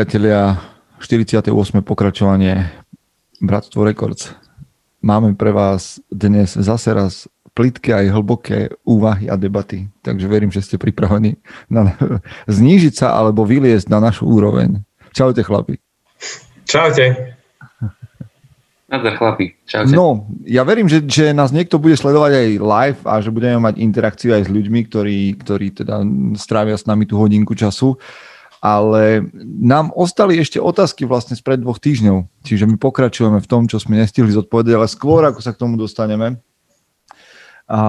Priatelia, 48. pokračovanie Bratstvo Records. Máme pre vás dnes zase raz plitké aj hlboké úvahy a debaty, takže verím, že ste pripravení na, znížiť sa alebo vyliezť na našu úroveň. Čaute chlapi. Čaute. Nazdar chlapi. Čaute. No, ja verím, že, že nás niekto bude sledovať aj live a že budeme mať interakciu aj s ľuďmi, ktorí, ktorí teda strávia s nami tú hodinku času ale nám ostali ešte otázky vlastne spred dvoch týždňov, čiže my pokračujeme v tom, čo sme nestihli zodpovedať, ale skôr ako sa k tomu dostaneme. A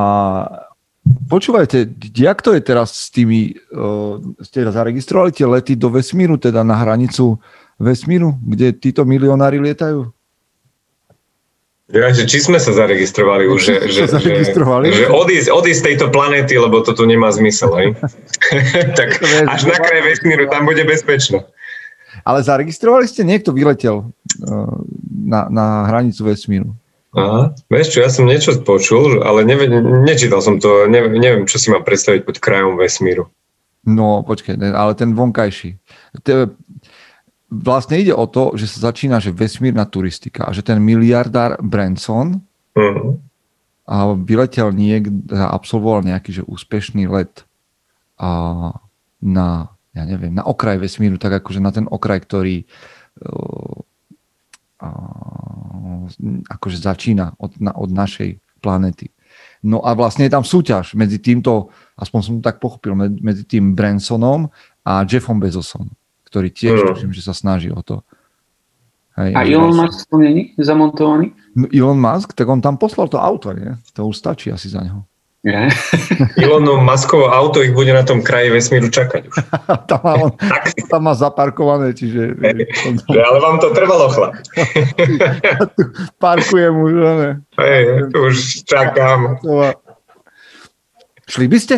počúvajte, jak to je teraz s tými, uh, ste zaregistrovali tie lety do vesmíru, teda na hranicu vesmíru, kde títo milionári lietajú? Ja, že či sme sa zaregistrovali už, že, že, zaregistrovali? že, že odísť, odísť z tejto planéty, lebo to tu nemá zmysel, hej? tak až na kraj vesmíru, tam bude bezpečno. Ale zaregistrovali ste, niekto vyletel uh, na, na hranicu vesmíru. Aha, vieš čo, ja som niečo počul, ale neve, nečítal som to, neviem, neviem, čo si mám predstaviť pod krajom vesmíru. No, počkaj, ale ten vonkajší vlastne ide o to, že sa začína, že vesmírna turistika a že ten miliardár Branson uh-huh. a vyletel niekde, absolvoval nejaký že úspešný let a na, ja neviem, na okraj vesmíru, tak akože na ten okraj, ktorý a, akože začína od, na, od našej planety. No a vlastne je tam súťaž medzi týmto, aspoň som to tak pochopil, medzi tým Bransonom a Jeffom Bezosom ktorý tiež mm. tuším, že sa snaží o to. Hej, a Elon Musk to není zamontovaný? No Elon Musk, tak on tam poslal to auto, nie? To už stačí asi za neho. Yeah. Elonu Muskovo auto ich bude na tom kraji vesmíru čakať už. tam, má on, tam má zaparkované, čiže... Hey, že, ale vám to trvalo, chlap. parkujem už, ne? Tu už čakám. Šli by ste?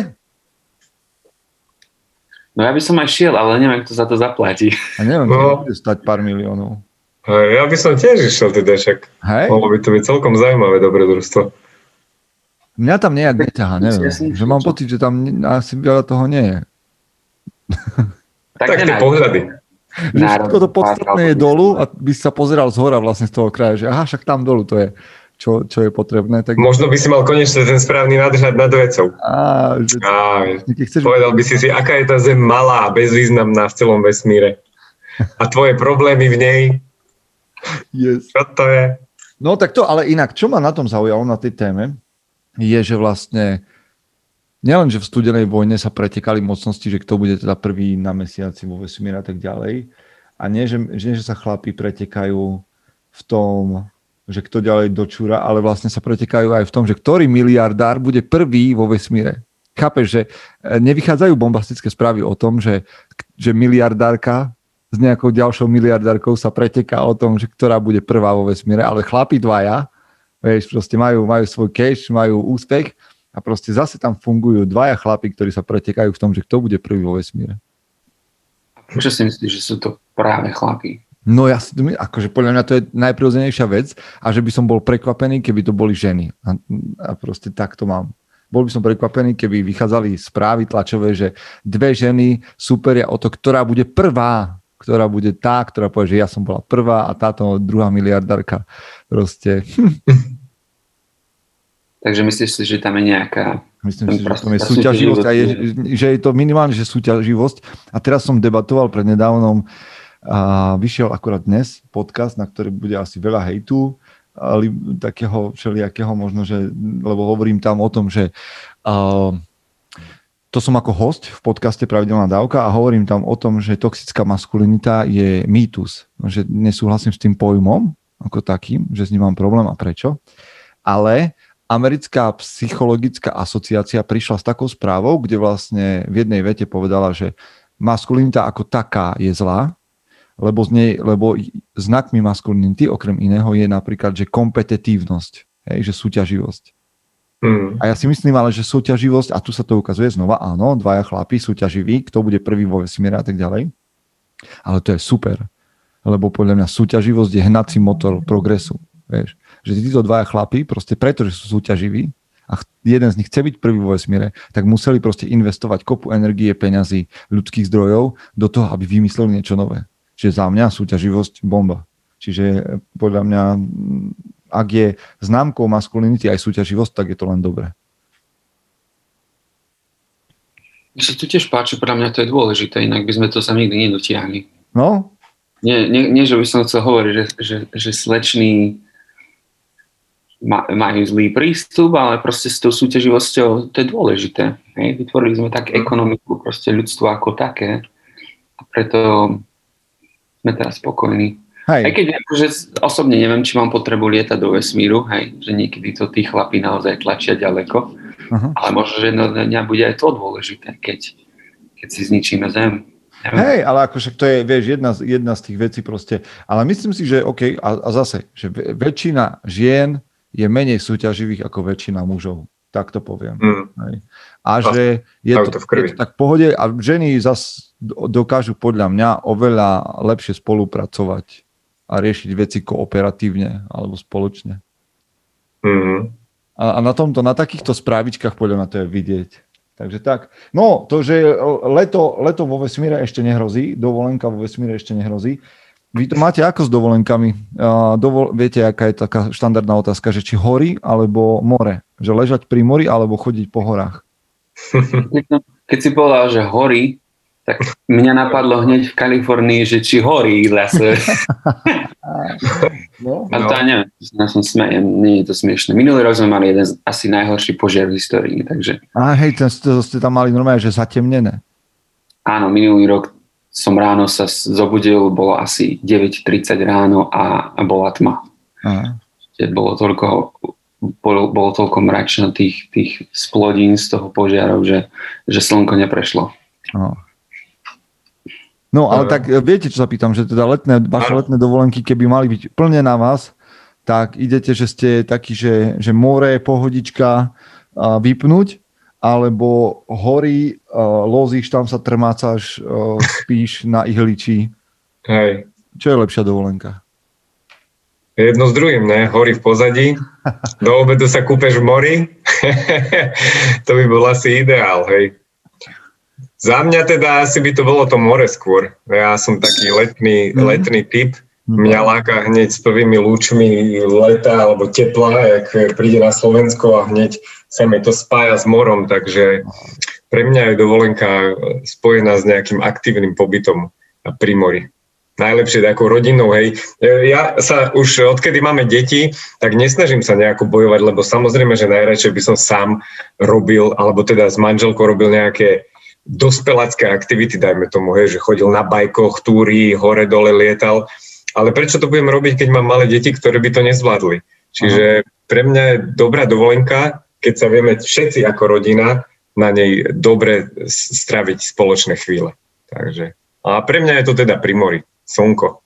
No ja by som aj šiel, ale neviem, kto za to zaplatí. A neviem, no. bude stať pár miliónov. Hej, ja by som tiež išiel teda však. Hej? Mohlo by to byť celkom zaujímavé dobrodružstvo. Mňa tam nejak neťaha, neviem. Že mám pocit, že tam asi veľa toho nie je. Tak, tak tie pohľady. Že všetko to podstatné je dolu a by sa pozeral z hora vlastne z toho kraja, že aha, však tam dolu to je čo, čo je potrebné. Tak... Možno by si mal konečne ten správny nadhľad nad vecou. Á, že... Á, chceš... Povedal by si si, aká je tá Zem malá bezvýznamná v celom vesmíre. A tvoje problémy v nej. Yes. Čo to je? No tak to, ale inak, čo ma na tom zaujalo, na tej téme, je, že vlastne nielen, že v studenej vojne sa pretekali mocnosti, že kto bude teda prvý na mesiaci vo vesmíre a tak ďalej. A nie, že, že, že sa chlapí pretekajú v tom že kto ďalej dočúra, ale vlastne sa pretekajú aj v tom, že ktorý miliardár bude prvý vo vesmíre. Chápeš, že e, nevychádzajú bombastické správy o tom, že, že miliardárka s nejakou ďalšou miliardárkou sa preteká o tom, že ktorá bude prvá vo vesmíre, ale chlapi dvaja, vieš, proste majú, majú svoj cash, majú úspech a proste zase tam fungujú dvaja chlapi, ktorí sa pretekajú v tom, že kto bude prvý vo vesmíre. A prečo si myslíš, že sú to práve chlapi? No ja si akože podľa mňa to je najprirodzenejšia vec a že by som bol prekvapený, keby to boli ženy. A, a proste tak to mám. Bol by som prekvapený, keby vychádzali správy tlačové, že dve ženy superia o to, ktorá bude prvá, ktorá bude tá, ktorá povie, že ja som bola prvá a táto druhá miliardárka. Proste. Takže myslíš si, že tam je nejaká Myslím si, že tam je súťaživosť a je, že je to minimálne, že súťaživosť. A teraz som debatoval pred nedávnom a vyšiel akorát dnes podcast, na ktorý bude asi veľa hejtu, ale takého všelijakého možno, že, lebo hovorím tam o tom, že to som ako host v podcaste Pravidelná dávka a hovorím tam o tom, že toxická maskulinita je mýtus. Že nesúhlasím s tým pojmom ako takým, že s ním mám problém a prečo. Ale americká psychologická asociácia prišla s takou správou, kde vlastne v jednej vete povedala, že maskulinita ako taká je zlá, lebo, z nej, lebo znakmi maskulinity okrem iného je napríklad, že kompetitívnosť, hej, že súťaživosť. Mm. A ja si myslím ale, že súťaživosť, a tu sa to ukazuje znova, áno, dvaja chlapi súťaživí, kto bude prvý vo vesmíre a tak ďalej. Ale to je super, lebo podľa mňa súťaživosť je hnací motor progresu. Vieš, že títo dvaja chlapi, proste preto, že sú súťaživí, a jeden z nich chce byť prvý vo vesmíre, tak museli proste investovať kopu energie, peňazí, ľudských zdrojov do toho, aby vymysleli niečo nové. Čiže za mňa súťaživosť bomba. Čiže podľa mňa, ak je známkou maskulinity aj súťaživosť, tak je to len dobré. Mne sa tu tiež páči, podľa mňa to je dôležité, inak by sme to sa nikdy nedotiahli. No? Nie, nie, nie že by som chcel hovoriť, že, že, že sleční majú zlý prístup, ale proste s tou súťaživosťou to je dôležité. Hej? Vytvorili sme tak mhm. ekonomiku, proste ľudstvo ako také a preto sme teraz spokojní. Hej. Aj keď akože osobne neviem, či mám potrebu lietať do vesmíru, hej, že niekedy to tí chlapí naozaj tlačia ďaleko, uh-huh. ale možno, že jedno dňa bude aj to dôležité, keď, keď si zničíme Zem. Hej, ale akože to je, vieš, jedna, jedna z tých vecí proste. Ale myslím si, že OK, a, a zase, že väčšina žien je menej súťaživých ako väčšina mužov. Tak to poviem. Mm. Hej. A že je to, to, je to tak v pohode a ženy zase dokážu podľa mňa oveľa lepšie spolupracovať a riešiť veci kooperatívne alebo spoločne. Mm. A, a na tomto, na takýchto správičkách podľa mňa to je vidieť. Takže tak. No, to, že leto, leto vo vesmíre ešte nehrozí, dovolenka vo vesmíre ešte nehrozí, vy to máte ako s dovolenkami? Uh, dovol, viete, aká je taká štandardná otázka, že či hory alebo more? Že ležať pri mori alebo chodiť po horách? Keď si povedal, že hory, tak mňa napadlo hneď v Kalifornii, že či horí lese. no, A to neviem, ja som smejem, nie je to smiešne. Minulý rok sme mali jeden z asi najhorší požiar v histórii, takže... A hej, ten, to ste tam mali normálne, že zatemnené. Áno, minulý rok som ráno sa zobudil, bolo asi 9.30 ráno a, a bola tma. Aha. Bolo toľko, bolo, bolo toľko mračno tých, tých splodín z toho požiarov, že, že slnko neprešlo. Aha. No ale tak viete, čo sa pýtam, že teda letné, vaše letné dovolenky, keby mali byť plne na vás, tak idete, že ste taký, že, že more, pohodička, vypnúť alebo hory, uh, lozíš, tam sa trmácaš, uh, spíš na ihličí. Hej. Čo je lepšia dovolenka? Jedno s druhým, ne? Hory v pozadí, do obedu sa kúpeš v mori, to by bol asi ideál, hej. Za mňa teda asi by to bolo to more skôr. Ja som taký letný, mm. letný typ. Mhm. Mňa láka hneď s prvými lúčmi leta alebo tepla, jak príde na Slovensko a hneď sa mi to spája s morom, takže pre mňa je dovolenka spojená s nejakým aktívnym pobytom pri mori. Najlepšie ako rodinou, hej. Ja sa už odkedy máme deti, tak nesnažím sa nejako bojovať, lebo samozrejme, že najradšej by som sám robil, alebo teda s manželkou robil nejaké dospelácké aktivity, dajme tomu, hej, že chodil na bajkoch, túry, hore, dole lietal. Ale prečo to budem robiť, keď mám malé deti, ktoré by to nezvládli? Čiže pre mňa je dobrá dovolenka, keď sa vieme všetci ako rodina na nej dobre straviť spoločné chvíle. Takže. A pre mňa je to teda pri mori, slnko.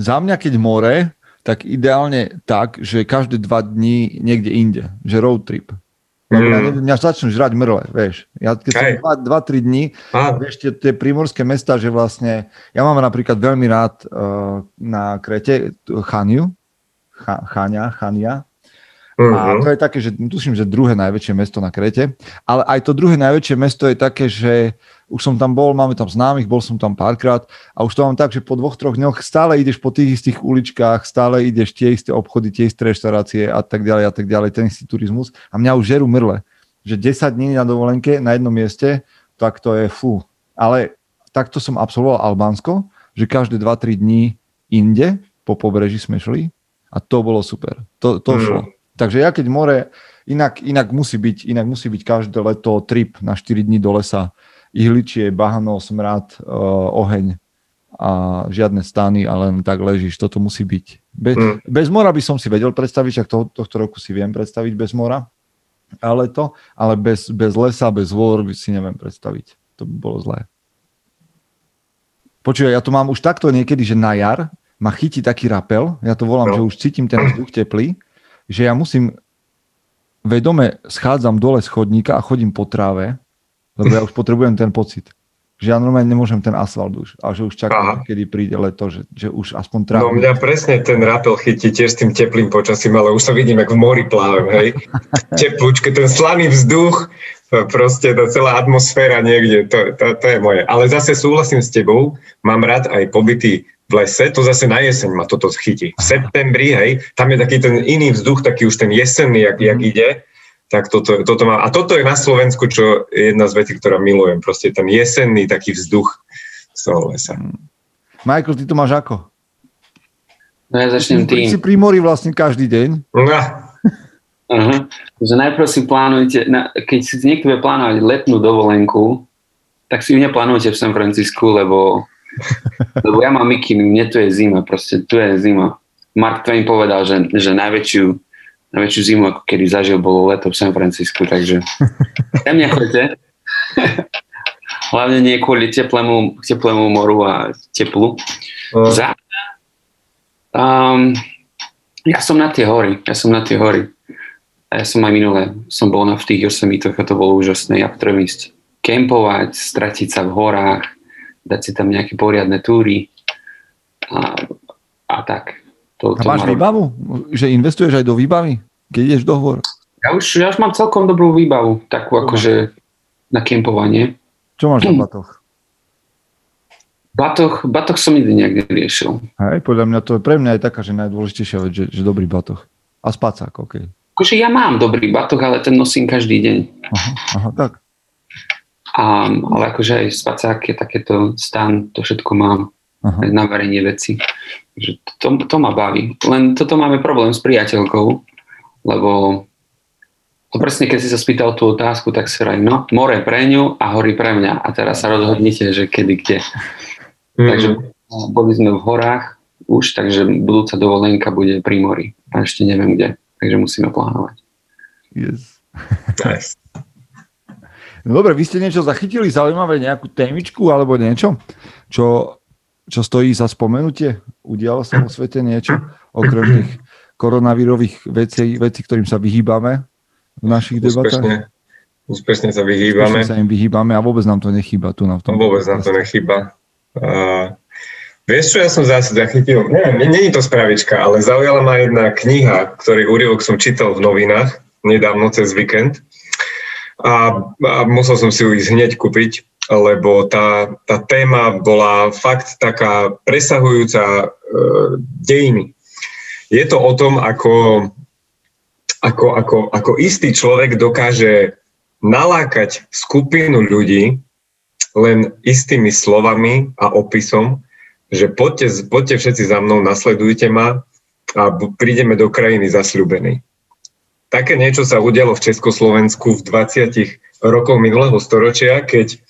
Za mňa, keď more, tak ideálne tak, že každé dva dní niekde inde, že road trip. Mm. ja mňa začnú žrať mrle, vieš. Ja keď som dva, dva, tri dní, ah. vieš, tie, tie primorské mesta, že vlastne, ja mám napríklad veľmi rád uh, na Krete Chaniu, Chania, Chania, Uh-huh. A mhm. to je také, že tuším, že druhé najväčšie mesto na Krete. Ale aj to druhé najväčšie mesto je také, že už som tam bol, máme tam známych, bol som tam párkrát a už to mám tak, že po dvoch, troch dňoch stále ideš po tých istých uličkách, stále ideš tie isté obchody, tie isté reštaurácie a tak ďalej a tak ďalej, ten istý turizmus a mňa už žerú mrle. Že 10 dní na dovolenke na jednom mieste, tak to je fú. Ale takto som absolvoval Albánsko, že každé 2-3 dní inde po pobreží sme šli a to bolo super. To, to mm. šlo. Takže ja keď more, inak, inak, musí byť, inak musí byť každé leto trip na 4 dní do lesa, ihličie, bahno, smrad, uh, oheň a žiadne stany a len tak ležíš. Toto musí byť. Be, mm. Bez mora by som si vedel predstaviť, ak to, tohto roku si viem predstaviť bez mora, ale to, ale bez, bez lesa, bez hôr by si neviem predstaviť. To by bolo zlé. Počuj, ja to mám už takto niekedy, že na jar ma chytí taký rapel, ja to volám, no. že už cítim ten vzduch teplý že ja musím vedome schádzam dole z chodníka a chodím po tráve, lebo ja už potrebujem ten pocit. Že ja normálne nemôžem ten asfalt už. A že už čakám, Aha. kedy príde leto, že, že už aspoň tráva. No mňa presne ten rapel chytí tiež s tým teplým počasím, ale už sa vidím, ako v mori plávem, hej. Teplúčke, ten slaný vzduch, proste tá celá atmosféra niekde, to, to, to je moje. Ale zase súhlasím s tebou, mám rád aj pobyty v lese, to zase na jeseň ma toto chytí. V septembri, hej, tam je taký ten iný vzduch, taký už ten jesenný, jak, jak mhm. ide, tak toto, toto má, a toto je na Slovensku, čo je jedna z vecí, ktorá milujem, proste ten jesenný taký vzduch z toho lesa. Mhm. Michael, ty to máš ako? No ja začnem tým. Si pri mori vlastne každý deň. No. Uh-huh. Že najprv si plánujte, na, keď si niekto bude plánovať letnú dovolenku, tak si ju neplánujte v San Francisku, lebo lebo ja mám mikinu, mne tu je zima, proste tu je zima. Mark Twain povedal, že, že najväčšiu, najväčšiu zimu, ako kedy zažil, bolo leto v San Francisku, takže tam nechoďte. Hlavne nie kvôli teplému, teplému moru a teplu. Uh. Za, um, ja som na tie hory, ja som na tie hory. A ja som aj minule, som bol na v tých Yosemitoch a to bolo úžasné. Ja potrebujem ísť kempovať, stratiť sa v horách, dať si tam nejaké poriadne túry a, a tak. To, a máš výbavu? Že investuješ aj do výbavy, keď ideš do hôr? Ja už, ja už mám celkom dobrú výbavu, takú akože na kempovanie. Čo máš za batoh? Batoh, batoh som nikdy nejak neriešil. Hej, podľa mňa to je pre mňa aj taká, že najdôležitejšia vec, že, že dobrý batoh. A spacák, OK. Akože ja mám dobrý batoh, ale ten nosím každý deň. Aha, aha tak. A, ale akože aj spacák je takéto stan, to všetko mám Aha. na varenie veci. Že to, to ma baví. Len toto máme problém s priateľkou, lebo to presne keď si sa spýtal tú otázku, tak si raj, no, more pre ňu a hory pre mňa. A teraz sa rozhodnite, že kedy, kde. Mm. Takže boli sme v horách už, takže budúca dovolenka bude pri mori. A ešte neviem kde. Takže musíme plánovať. Yes. nice. No dobre, vy ste niečo zachytili zaujímavé, nejakú témičku alebo niečo, čo, čo stojí za spomenutie? Udialo sa vo svete niečo, okrem tých koronavírových vecí, vecí, ktorým sa vyhýbame v našich debatách? Úspešne, úspešne sa vyhýbame. Úspešne sa im vyhýbame a vôbec nám to nechýba tu na v tom. Vôbec nám to nechýba. Uh, vieš čo, ja som zase zachytil, nie, nie je to spravička, ale zaujala ma jedna kniha, ktorý úryvok som čítal v novinách nedávno cez víkend a, a musel som si ju ísť hneď kúpiť, lebo tá, tá téma bola fakt taká presahujúca e, dejiny. Je to o tom, ako, ako, ako, ako istý človek dokáže nalákať skupinu ľudí len istými slovami a opisom, že poďte, poďte všetci za mnou, nasledujte ma a prídeme do krajiny zasľúbenej. Také niečo sa udialo v Československu v 20 rokoch minulého storočia, keď,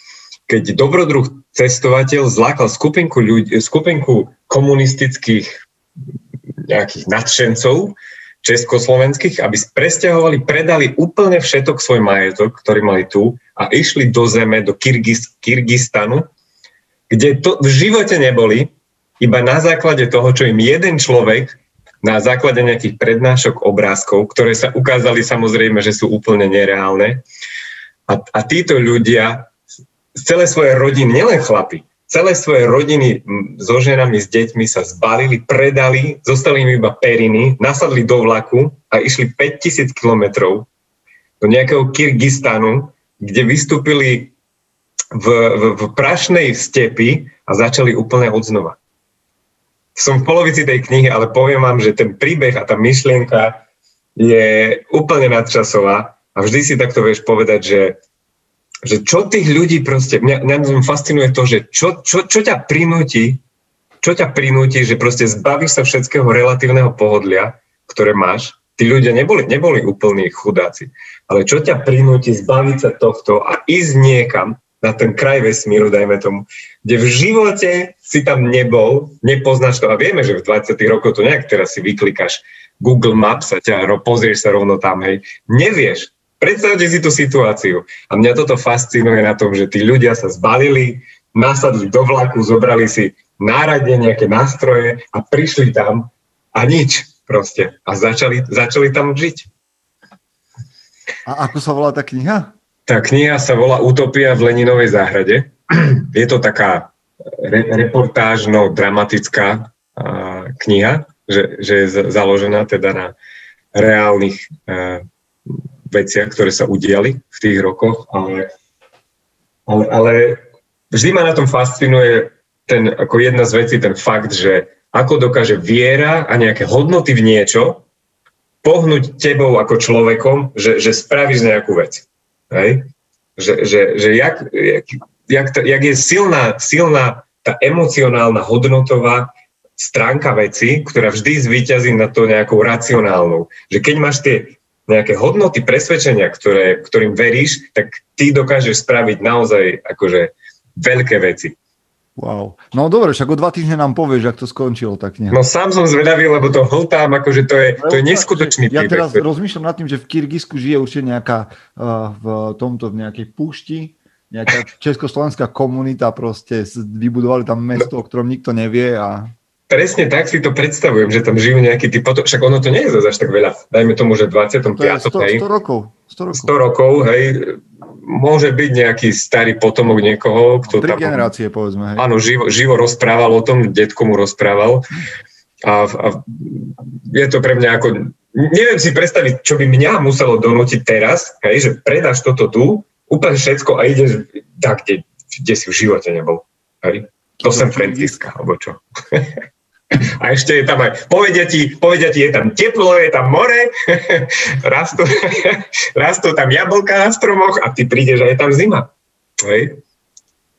keď dobrodruh cestovateľ zlákal skupinku, ľudí, skupinku komunistických nejakých nadšencov československých, aby presťahovali, predali úplne všetok svoj majetok, ktorý mali tu a išli do zeme, do Kyrgyz, Kyrgyzstanu, kde to v živote neboli, iba na základe toho, čo im jeden človek na základe nejakých prednášok obrázkov, ktoré sa ukázali samozrejme, že sú úplne nereálne. A, a títo ľudia celé svoje rodiny, nielen chlapi, celé svoje rodiny so ženami, s deťmi sa zbalili, predali, zostali im iba periny, nasadli do vlaku a išli 5000 kilometrov do nejakého Kyrgyzstanu, kde vystúpili v, v, v prašnej stepi a začali úplne od znova. Som v polovici tej knihy, ale poviem vám, že ten príbeh a tá myšlienka je úplne nadčasová a vždy si takto vieš povedať, že, že čo tých ľudí proste, mňa, mňa fascinuje to, že čo, čo, čo ťa prinúti, čo ťa prinúti, že proste zbavíš sa všetkého relatívneho pohodlia, ktoré máš. Tí ľudia neboli, neboli úplní chudáci, ale čo ťa prinúti zbaviť sa tohto a ísť niekam, na ten kraj vesmíru, dajme tomu, kde v živote si tam nebol, nepoznáš to a vieme, že v 20 rokoch to nejak teraz si vyklikáš Google Maps a ťa pozrieš sa rovno tam, hej, nevieš. Predstavte si tú situáciu. A mňa toto fascinuje na tom, že tí ľudia sa zbalili, nasadli do vlaku, zobrali si náradne nejaké nástroje a prišli tam a nič proste. A začali, začali tam žiť. A ako sa volá tá kniha? Tá kniha sa volá Utopia v Leninovej záhrade. Je to taká re- reportážno-dramatická kniha, že, že je založená teda na reálnych veciach, ktoré sa udiali v tých rokoch, ale, ale, ale vždy ma na tom fascinuje ten, ako jedna z vecí, ten fakt, že ako dokáže viera a nejaké hodnoty v niečo pohnúť tebou ako človekom, že, že spravíš nejakú vec. Hej? Že, že, že jak, jak, jak, jak je silná, silná tá emocionálna, hodnotová stránka veci, ktorá vždy zvíťazí na to nejakou racionálnou. Že keď máš tie nejaké hodnoty, presvedčenia, ktoré, ktorým veríš, tak ty dokážeš spraviť naozaj akože veľké veci. Wow. No dobre, však o dva týždne nám povieš, ak to skončilo, tak nie. No sám som zvedavý, lebo to hltám, akože to je, to je neskutočný Ja teraz rozmýšľam nad tým, že v Kyrgyzsku žije určite nejaká uh, v tomto, v nejakej púšti, nejaká československá komunita proste, vybudovali tam mesto, no. o ktorom nikto nevie a Presne tak si to predstavujem, že tam žijú nejakí tí potom, však ono to nie je zase až tak veľa, dajme tomu, že 25. To je 100, hej, 100 rokov. 100 rokov. 100 rokov, hej, môže byť nejaký starý potomok niekoho, kto Tri tam... generácie, povedzme, hej. Áno, živo, živo rozprával o tom, detko mu rozprával. A, a je to pre mňa ako... Neviem si predstaviť, čo by mňa muselo donútiť teraz, hej, že predáš toto tu, úplne všetko a ideš tak, kde, kde si v živote nebol. Hej. To som Frantiska, alebo čo. A ešte je tam aj, povedia ti, povedia ti, je tam teplo, je tam more, rastú, rastú tam jablka na stromoch a ty prídeš a je tam zima. Hej.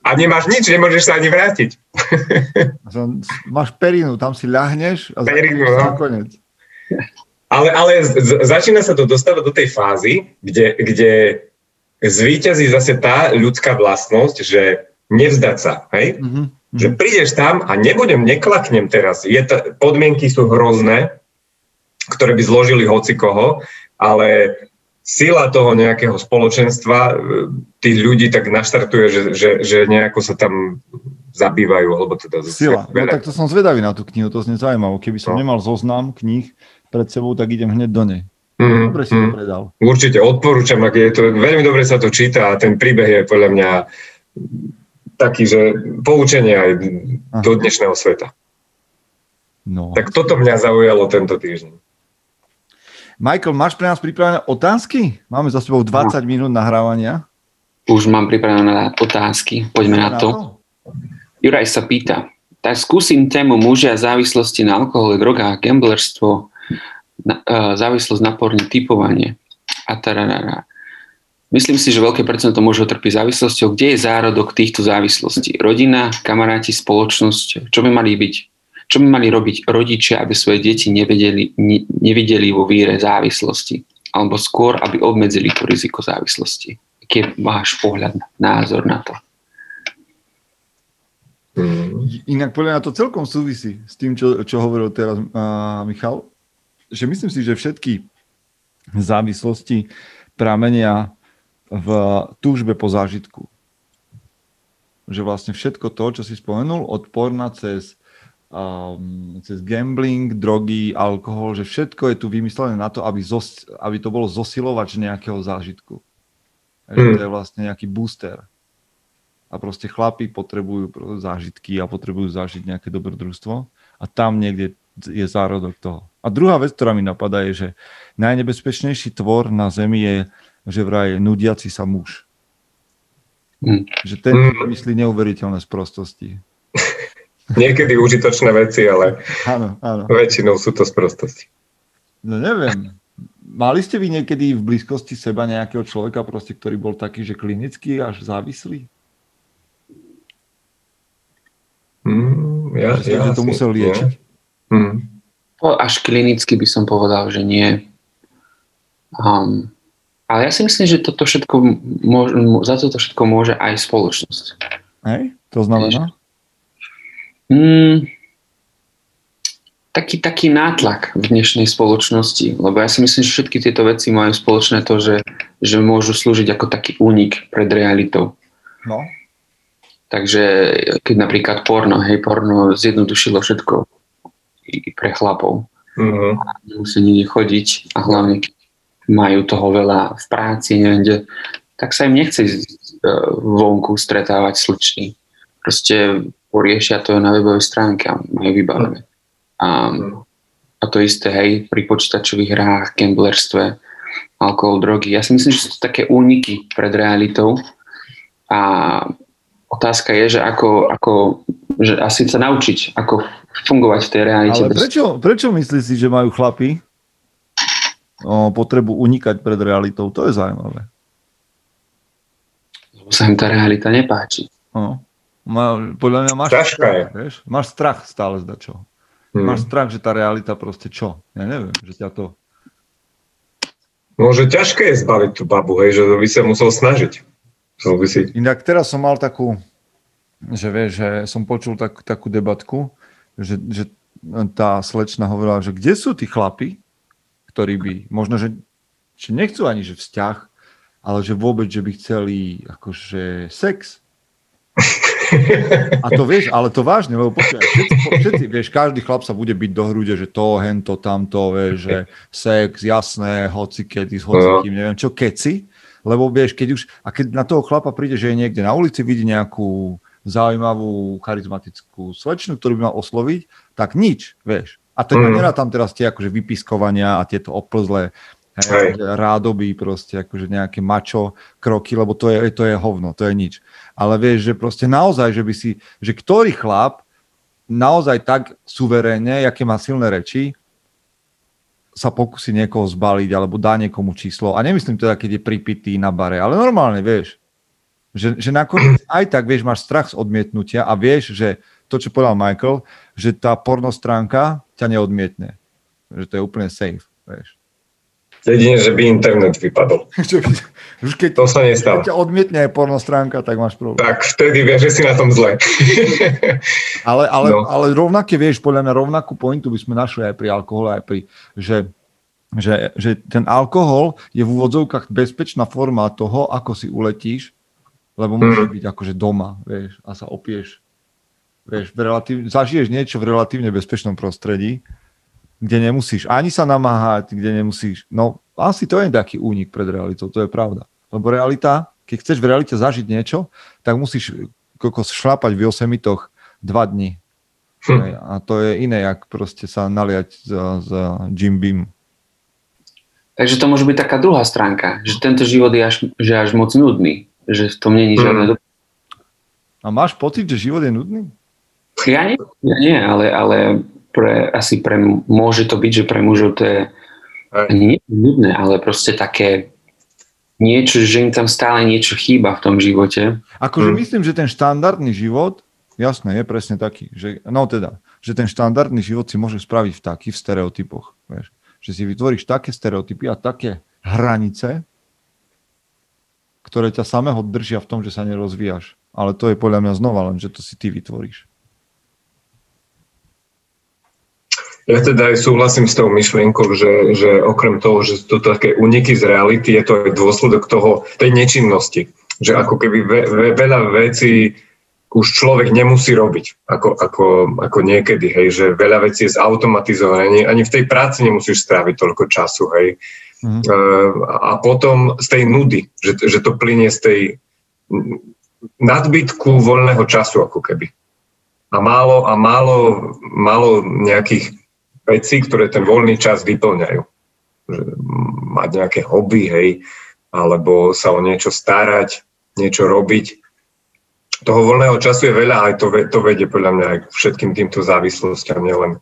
A nemáš nič, nemôžeš sa ani vrátiť. Máš perinu, tam si ľahneš a perinu, no. konec. Ale, ale z, začína sa to dostávať do tej fázy, kde, kde zvýťazí zase tá ľudská vlastnosť, že nevzdať sa. Hej? Mm-hmm. Že mhm. prídeš tam a nebudem, neklaknem teraz. Je t- podmienky sú hrozné, ktoré by zložili hoci koho, ale sila toho nejakého spoločenstva e, tých ľudí tak naštartuje, že, že, že nejako sa tam zabývajú. Alebo teda sila. No tak to som zvedavý na tú knihu, to znie zaujímavé. Keby som no. nemal zoznam kníh pred sebou, tak idem hneď do nej. Mm, dobre si mm, to predal. Určite, odporúčam, ak je to, veľmi dobre sa to číta a ten príbeh je podľa mňa taký, že poučenie aj Aha. do dnešného sveta. No. Tak toto mňa zaujalo tento týždeň. Michael, máš pre nás pripravené otázky? Máme za sebou 20 no. minút nahrávania. Už mám pripravené otázky, poďme na, na to. to. Juraj sa pýta, tak skúsim tému mužia závislosti na alkohole, drogách, gamblerstvo, na, uh, závislosť na porne, typovanie a tararara. Myslím si, že veľké percento mužov trpí závislosťou. Kde je zárodok týchto závislostí? Rodina, kamaráti, spoločnosť? Čo by mali byť? Čo by mali robiť rodičia, aby svoje deti nevedeli, ne, nevideli vo víre závislosti? Alebo skôr, aby obmedzili to riziko závislosti? Aký je váš pohľad, názor na to? Inak podľa mňa to celkom súvisí s tým, čo, čo hovoril teraz uh, Michal. Že myslím si, že všetky závislosti pramenia v túžbe po zážitku. Že vlastne všetko to, čo si spomenul, od porna cez, um, cez gambling, drogy, alkohol, že všetko je tu vymyslené na to, aby, zos, aby to bolo zosilovač nejakého zážitku. Mm. Že to je vlastne nejaký booster. A proste chlapí potrebujú zážitky a potrebujú zažiť nejaké dobrodružstvo a tam niekde je zárodok toho. A druhá vec, ktorá mi napadá, je, že najnebezpečnejší tvor na Zemi je že vraj nudiaci sa muž. Mm. Že ten mm. myslí neuveriteľné sprostosti. Niekedy užitočné veci, ale áno, áno. väčšinou sú to sprostosti. No neviem. Mali ste vy niekedy v blízkosti seba nejakého človeka, proste, ktorý bol taký, že klinický až závislý? Mm, ja, že ja to musel liečiť? Mm. Až klinicky by som povedal, že nie. Um, ale ja si myslím, že toto všetko môže, za toto všetko môže aj spoločnosť. Hej? To znamená? Mm, taký, taký nátlak v dnešnej spoločnosti, lebo ja si myslím, že všetky tieto veci majú spoločné to, že, že môžu slúžiť ako taký únik pred realitou. No. Takže keď napríklad porno, hej, porno zjednodušilo všetko i pre chlapov. Mm-hmm. Nemusí nikde chodiť a hlavne keď majú toho veľa v práci, neviem kde, tak sa im nechce ísť e, vonku stretávať sluční. Proste poriešia to na webovej stránke a majú vybavené. A, a to isté, hej, pri počítačových hrách, gamblerstve. alkohol, drogy. Ja si myslím, že sú to také úniky pred realitou a otázka je, že ako, ako že asi sa naučiť, ako fungovať v tej realite. Ale prečo, prečo myslíš si, že majú chlapi potrebu unikať pred realitou? To je zaujímavé. Lebo sa im tá realita nepáči. No. Má, podľa mňa máš strach, vieš? máš strach stále zda čo. Hmm. Máš strach, že tá realita proste čo? Ja neviem, že ťa to... No, že ťažké je zbaviť tú babu, hej, že by sa musel snažiť. Súvisí. Inak teraz som mal takú, že vieš, že som počul tak, takú debatku, že, že tá slečna hovorila, že kde sú tí chlapi, ktorí by, možno, že, že nechcú ani že vzťah, ale že vôbec, že by chceli akože sex. A to vieš, ale to vážne, lebo počkaj, všetci, všetci, vieš, každý chlap sa bude byť do hrude, že to, hento, tamto, vieš, že sex, jasné, hoci kedy, s hocikým, neviem čo, keci, lebo vieš, keď už, a keď na toho chlapa príde, že je niekde na ulici, vidí nejakú zaujímavú, charizmatickú slečnu, ktorú by mal osloviť, tak nič, vieš. A to mm. nerá tam teraz tie akože vypiskovania a tieto oplzlé hej, rádoby, proste akože nejaké mačo kroky, lebo to je, to je hovno, to je nič ale vieš, že proste naozaj, že by si, že ktorý chlap naozaj tak suverénne, aké má silné reči, sa pokusí niekoho zbaliť alebo dá niekomu číslo. A nemyslím teda, keď je pripitý na bare, ale normálne, vieš. Že, že nakoniec aj tak, vieš, máš strach z odmietnutia a vieš, že to, čo povedal Michael, že tá porno stránka ťa neodmietne. Že to je úplne safe, vieš. Jedine, že by internet vypadol. Už keď, to sa nestalo. Keď ťa odmietne aj porno stránka, tak máš problém. Tak vtedy vieš, že si na tom zle. ale, ale, no. ale rovnaké, vieš, podľa mňa rovnakú pointu by sme našli aj pri alkohole, aj pri, že, že, že ten alkohol je v úvodzovkách bezpečná forma toho, ako si uletíš, lebo môže mm. byť akože doma, vieš, a sa opieš. Vieš, relatív, zažiješ niečo v relatívne bezpečnom prostredí, kde nemusíš ani sa namáhať, kde nemusíš. No asi to je taký únik pred realitou, to je pravda. Lebo realita, keď chceš v realite zažiť niečo, tak musíš kokos šlapať v osemitoch dva dni. Hm. A to je iné, jak proste sa naliať za, za Jim Beam. Takže to môže byť taká druhá stránka, že tento život je až, že až moc nudný, že v tom není žiadne hm. A máš pocit, že život je nudný? Ja nie, ja nie ale, ale pre, asi pre, môže to byť, že pre mužov to je nie nudné, ale proste také niečo, že im tam stále niečo chýba v tom živote. Akože hmm. myslím, že ten štandardný život, jasné, je presne taký, že, no teda, že ten štandardný život si môže spraviť v takých v stereotypoch, vieš. Že si vytvoríš také stereotypy a také hranice, ktoré ťa samého držia v tom, že sa nerozvíjaš. Ale to je podľa mňa znova len, že to si ty vytvoríš. Ja teda aj súhlasím s tou myšlienkou, že, že okrem toho, že sú to také uniky z reality, je to aj dôsledok toho, tej nečinnosti. Že ako keby ve, ve, veľa vecí už človek nemusí robiť, ako, ako, ako niekedy, hej, že veľa vecí je zautomatizované, ani, ani v tej práci nemusíš stráviť toľko času, hej. Mm. A potom z tej nudy, že, že to plinie z tej nadbytku voľného času, ako keby. A málo, a málo, málo nejakých veci, ktoré ten voľný čas vyplňajú. Že mať nejaké hobby, hej, alebo sa o niečo starať, niečo robiť. Toho voľného času je veľa, aj to, to vedie podľa mňa aj k všetkým týmto závislostiam, nielen,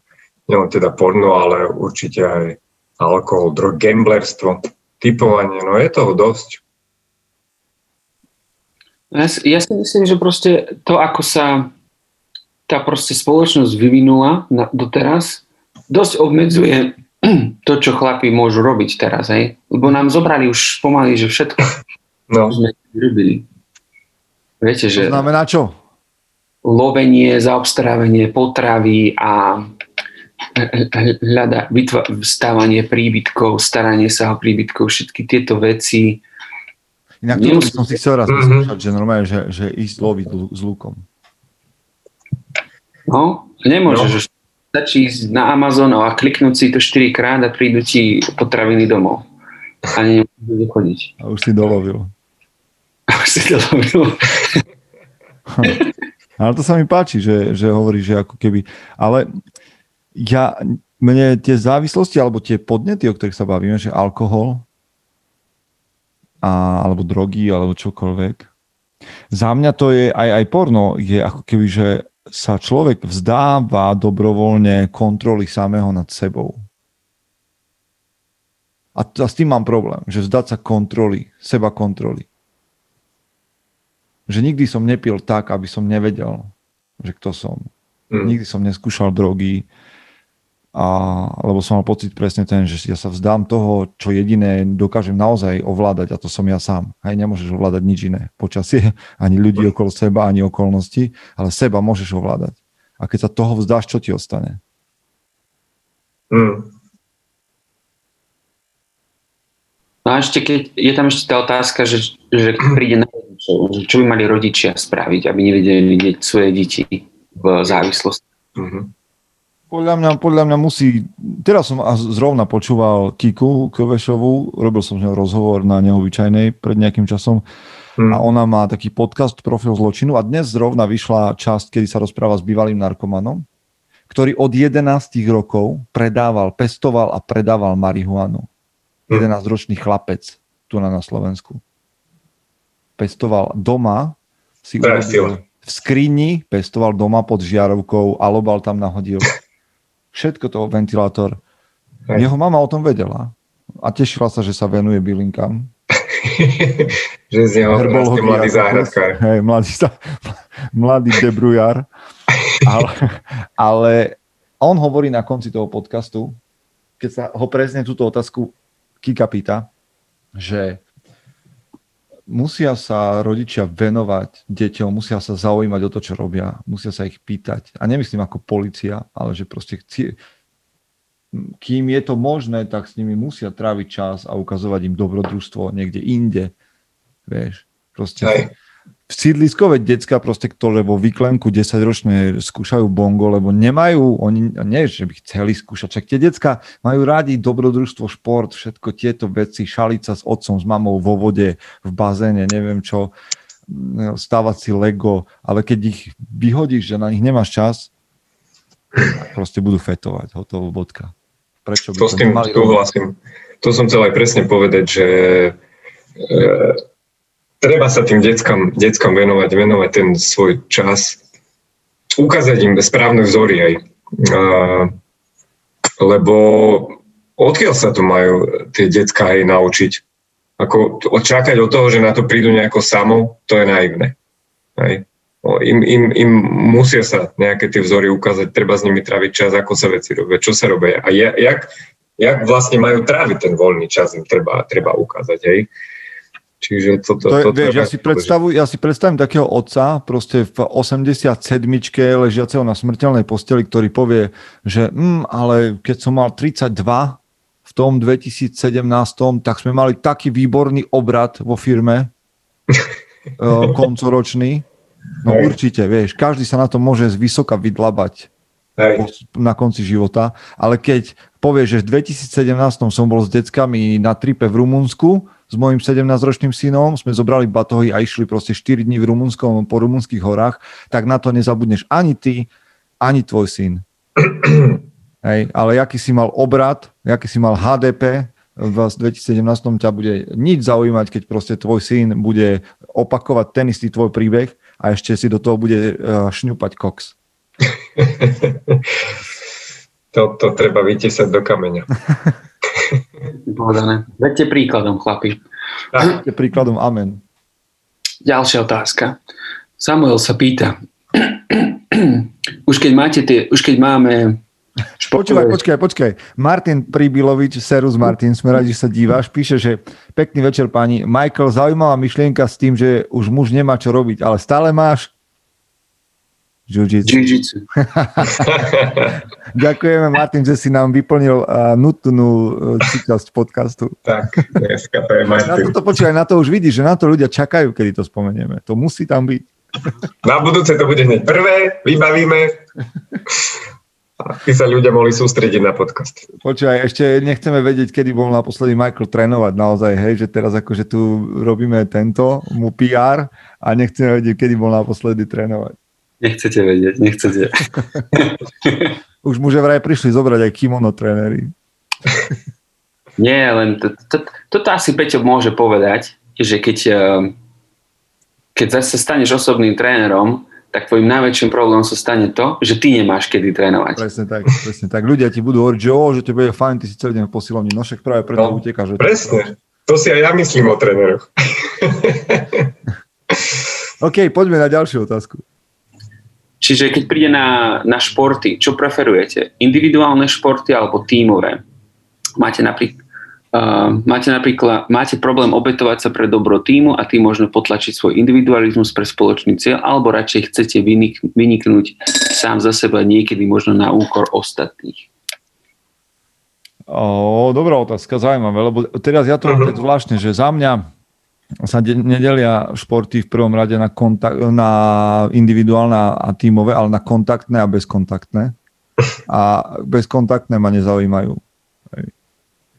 nielen teda porno, ale určite aj alkohol, drog, gamblerstvo, typovanie, no je toho dosť. Ja ja si myslím, že proste to, ako sa tá proste spoločnosť vyvinula na, doteraz, dosť obmedzuje to, čo chlapi môžu robiť teraz, hej? Lebo nám zobrali už pomaly, že všetko no. sme robili. Viete, že... To znamená čo? Lovenie, zaobstarávanie potravy a hľada, vytva, vstávanie príbytkov, staranie sa o príbytkov, všetky tieto veci. Inak to som si chcel raz mm-hmm. že normálne, že, že ísť loviť s lukom. No, nemôžeš no stačí ísť na Amazon a kliknúť si to 4 krát a prídu ti potraviny domov. A nemôžu chodiť. A už si dolovil. A už si dolovil. Ale to sa mi páči, že, že hovoríš, že ako keby... Ale ja, mne tie závislosti alebo tie podnety, o ktorých sa bavíme, že alkohol, a, alebo drogy, alebo čokoľvek. Za mňa to je aj, aj porno, je ako keby, že sa človek vzdáva dobrovoľne kontroly samého nad sebou. A, a s tým mám problém, že vzdať sa kontroly, seba kontroly. Že nikdy som nepil tak, aby som nevedel, že kto som. Mm. Nikdy som neskúšal drogy, a, lebo som mal pocit presne ten, že ja sa vzdám toho, čo jediné dokážem naozaj ovládať a to som ja sám. Hej, nemôžeš ovládať nič iné. Počasie, ani ľudí okolo seba, ani okolnosti, ale seba môžeš ovládať. A keď sa toho vzdáš, čo ti ostane? Mm. No a ešte keď, je tam ešte tá otázka, že, že keď príde na rodičov, čo by mali rodičia spraviť, aby nevedeli vidieť svoje deti v závislosti. Mm-hmm. Podľa mňa, podľa mňa musí... Teraz som zrovna počúval Kiku Kovešovú, robil som s ňou rozhovor na neobyčajnej pred nejakým časom hmm. a ona má taký podcast Profil zločinu a dnes zrovna vyšla časť, kedy sa rozpráva s bývalým narkomanom, ktorý od 11 rokov predával, pestoval a predával marihuanu. Hmm. 11-ročný chlapec tu na, na Slovensku. Pestoval doma, si urobil, v skrini, pestoval doma pod žiarovkou, alobal tam nahodil všetko toho ventilátor. Hej. Jeho mama o tom vedela a tešila sa, že sa venuje bylinkám. že z neho vlastne mladý záhradkár. Hej, mladý, mladý debrujar. ale, ale on hovorí na konci toho podcastu, keď sa ho presne túto otázku Kika pýta, že musia sa rodičia venovať deťom, musia sa zaujímať o to, čo robia, musia sa ich pýtať. A nemyslím ako policia, ale že proste chci, kým je to možné, tak s nimi musia tráviť čas a ukazovať im dobrodružstvo niekde inde. Vieš, proste... Hej sídliskové decka proste, ktoré vo výklenku 10 ročné skúšajú bongo, lebo nemajú, oni nie, že by chceli skúšať, čak tie decka majú rádi dobrodružstvo, šport, všetko tieto veci, šalica s otcom, s mamou vo vode, v bazéne, neviem čo, stávať si Lego, ale keď ich vyhodíš, že na nich nemáš čas, proste budú fetovať, hotovo, bodka. Prečo by to, to s tým súhlasím. To som chcel aj presne povedať, že e, treba sa tým deckám, deckám venovať, venovať ten svoj čas, ukázať im správne vzory aj. A, lebo odkiaľ sa to majú tie decka aj naučiť? Ako očakať od toho, že na to prídu nejako samo, to je naivné. Hej. Im, im, im musia sa nejaké tie vzory ukázať, treba s nimi tráviť čas, ako sa veci robia, čo sa robia a jak, jak vlastne majú tráviť ten voľný čas, im treba, treba ukázať. Hej. Čiže toto, to je, vieš, ja si, predstavu, ja si predstavím takého otca, proste v 87 ležiaceho na smrteľnej posteli, ktorý povie, že hm, ale keď som mal 32 v tom 2017, tak sme mali taký výborný obrad vo firme eh, koncoročný. No Hej. určite, vieš, každý sa na to môže z vysoka vydlabať Hej. na konci života, ale keď povie, že v 2017 som bol s deckami na tripe v Rumunsku, s mojim 17-ročným synom, sme zobrali batohy a išli proste 4 dní v Rumunskom, po rumunských horách, tak na to nezabudneš ani ty, ani tvoj syn. Hej, ale aký si mal obrad, aký si mal HDP, v 2017 ťa bude nič zaujímať, keď proste tvoj syn bude opakovať ten istý tvoj príbeh a ešte si do toho bude eh, šňupať koks. to, to treba vytesať do kameňa. Povedané. Veďte príkladom, chlapi. Veďte príkladom, amen. Ďalšia otázka. Samuel sa pýta, už keď máte tie, už keď máme Športové... Počkaj, počkaj, počkaj. Martin Pribilovič, Serus Martin, sme radi, že sa díváš, píše, že pekný večer pani. Michael, zaujímavá myšlienka s tým, že už muž nemá čo robiť, ale stále máš Jiu-jitsu. Jiu-jitsu. Ďakujeme, Martin, že si nám vyplnil uh, nutnú uh, časť podcastu. Tak, dneska to je Martin. Na to, počkaj, na to už vidíš, že na to ľudia čakajú, kedy to spomenieme. To musí tam byť. Na budúce to bude hneď prvé, vybavíme. Aby sa ľudia mohli sústrediť na podcast. Počúvaj, ešte nechceme vedieť, kedy bol naposledy Michael trénovať naozaj, hej, že teraz akože tu robíme tento, mu PR a nechceme vedieť, kedy bol naposledy trénovať. Nechcete vedieť, nechcete. Už muže vraj prišli zobrať aj kimono tréneri. Nie, len to, to, toto asi Peťo môže povedať, že keď, eh, keď zase staneš osobným trénerom, tak tvojim najväčším problémom sa stane to, že ty nemáš kedy trénovať. Presne tak, presne tak. Ľudia ti budú hovoriť, že, o, že to bude fajn, ty si celý deň v posilovni, no však práve preto no, utekáš. Presne, to si aj ja myslím o tréneroch. OK, poďme na ďalšiu otázku. Čiže keď príde na, na športy, čo preferujete? Individuálne športy alebo tímové? Máte napríklad Uh, máte napríklad máte problém obetovať sa pre dobro týmu a tým možno potlačiť svoj individualizmus pre spoločný cieľ, alebo radšej chcete vynik, vyniknúť sám za seba niekedy možno na úkor ostatných? O, dobrá otázka, zaujímavé, lebo teraz ja to mám uh-huh. zvláštne, že za mňa sa de- nedelia športy v prvom rade na, kontakt, na individuálne a tímové, ale na kontaktné a bezkontaktné. A bezkontaktné ma nezaujímajú.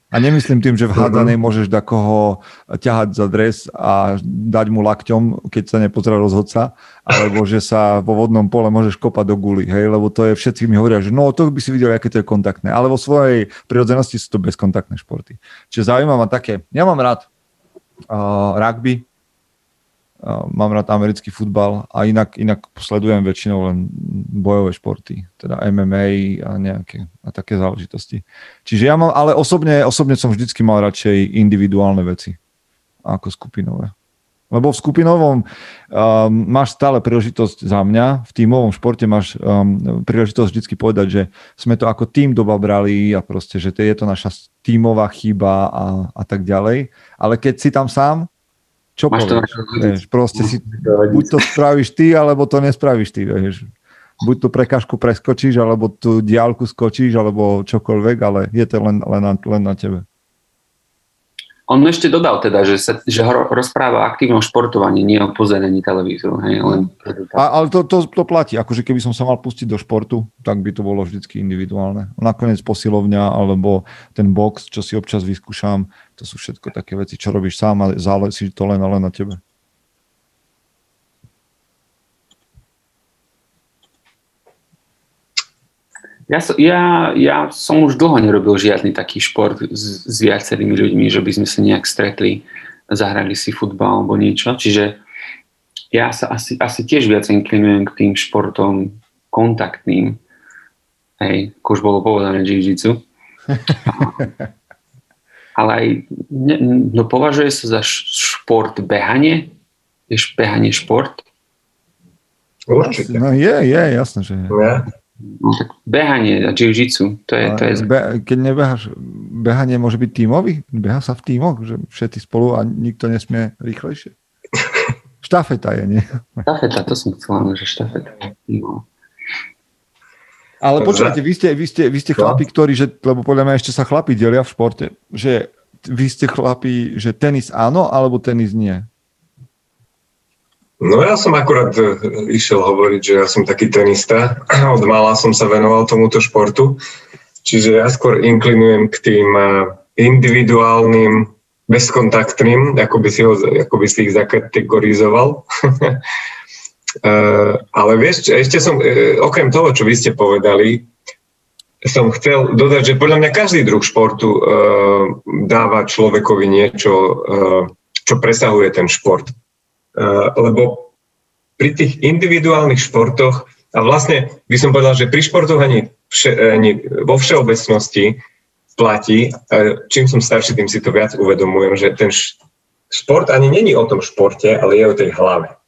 A nemyslím tým, že v hádanej môžeš da koho ťahať za dres a dať mu lakťom, keď sa nepozrá rozhodca, alebo že sa vo vodnom pole môžeš kopať do guly, hej, lebo to je, všetci mi hovoria, že no to by si videl, aké to je kontaktné, ale vo svojej prirodzenosti sú to bezkontaktné športy. Čiže zaujímavé také, ja mám rád rugby, mám rád americký futbal a inak, inak sledujem väčšinou len bojové športy, teda MMA a nejaké a také záležitosti. Čiže ja mám, ale osobne, osobne som vždycky mal radšej individuálne veci ako skupinové. Lebo v skupinovom um, máš stále príležitosť za mňa, v tímovom športe máš um, príležitosť vždy povedať, že sme to ako tým doba brali a proste, že to je to naša tímová chyba a, a tak ďalej. Ale keď si tam sám, čo Máš povieš? To vieš, proste si, buď to spravíš ty, alebo to nespravíš ty. Vieš. Buď tú prekažku preskočíš, alebo tú diálku skočíš, alebo čokoľvek, ale je to len, len, na, len na tebe. On ešte dodal teda, že, sa, že ho rozpráva o aktívnom športovaní, nie o pozeraní televízoru. Hej, len... Ale to, to, to platí, akože keby som sa mal pustiť do športu, tak by to bolo vždy individuálne. Nakoniec posilovňa alebo ten box, čo si občas vyskúšam, to sú všetko také veci, čo robíš sám a záleží to len, len na tebe. Ja, ja, ja som už dlho nerobil žiadny taký šport s, s viacerými ľuďmi, že by sme sa nejak stretli, zahrali si futbal alebo niečo. Čiže ja sa asi, asi tiež viac inklinujem k tým športom kontaktným. Hej, ako už bolo povedané jiu Ale aj, ne, no považuje sa za šport behanie? Je behanie šport? Určite. No je, je, jasné, že je. Ja. No, tak behanie a jiu-jitsu, to je... To je... Be, keď nebeháš, behanie môže byť tímový? Beha sa v tímoch, že všetci spolu a nikto nesmie rýchlejšie? Štafeta je, nie? Štafeta, to som chcel, že štafeta. No. Ale počujete, vy ste, vy ste, vy ste chlapi, ktorí, že, lebo podľa mňa ešte sa chlapi delia v športe, že vy ste chlapi, že tenis áno, alebo tenis nie. No ja som akurát e, išiel hovoriť, že ja som taký tenista. Od mala som sa venoval tomuto športu. Čiže ja skôr inklinujem k tým e, individuálnym, bezkontaktným, ako by si, ho, ako by si ich zakategorizoval. E, ale vieš, ešte som, okrem toho, čo vy ste povedali, som chcel dodať, že podľa mňa každý druh športu dáva človekovi niečo, čo presahuje ten šport. Eh, lebo pri tých individuálnych športoch, a vlastne by som povedal, že pri športoch ani, vše, ani vo všeobecnosti platí, čím som starší, tým si to viac uvedomujem, že ten šport ani není o tom športe, ale je o tej hlave.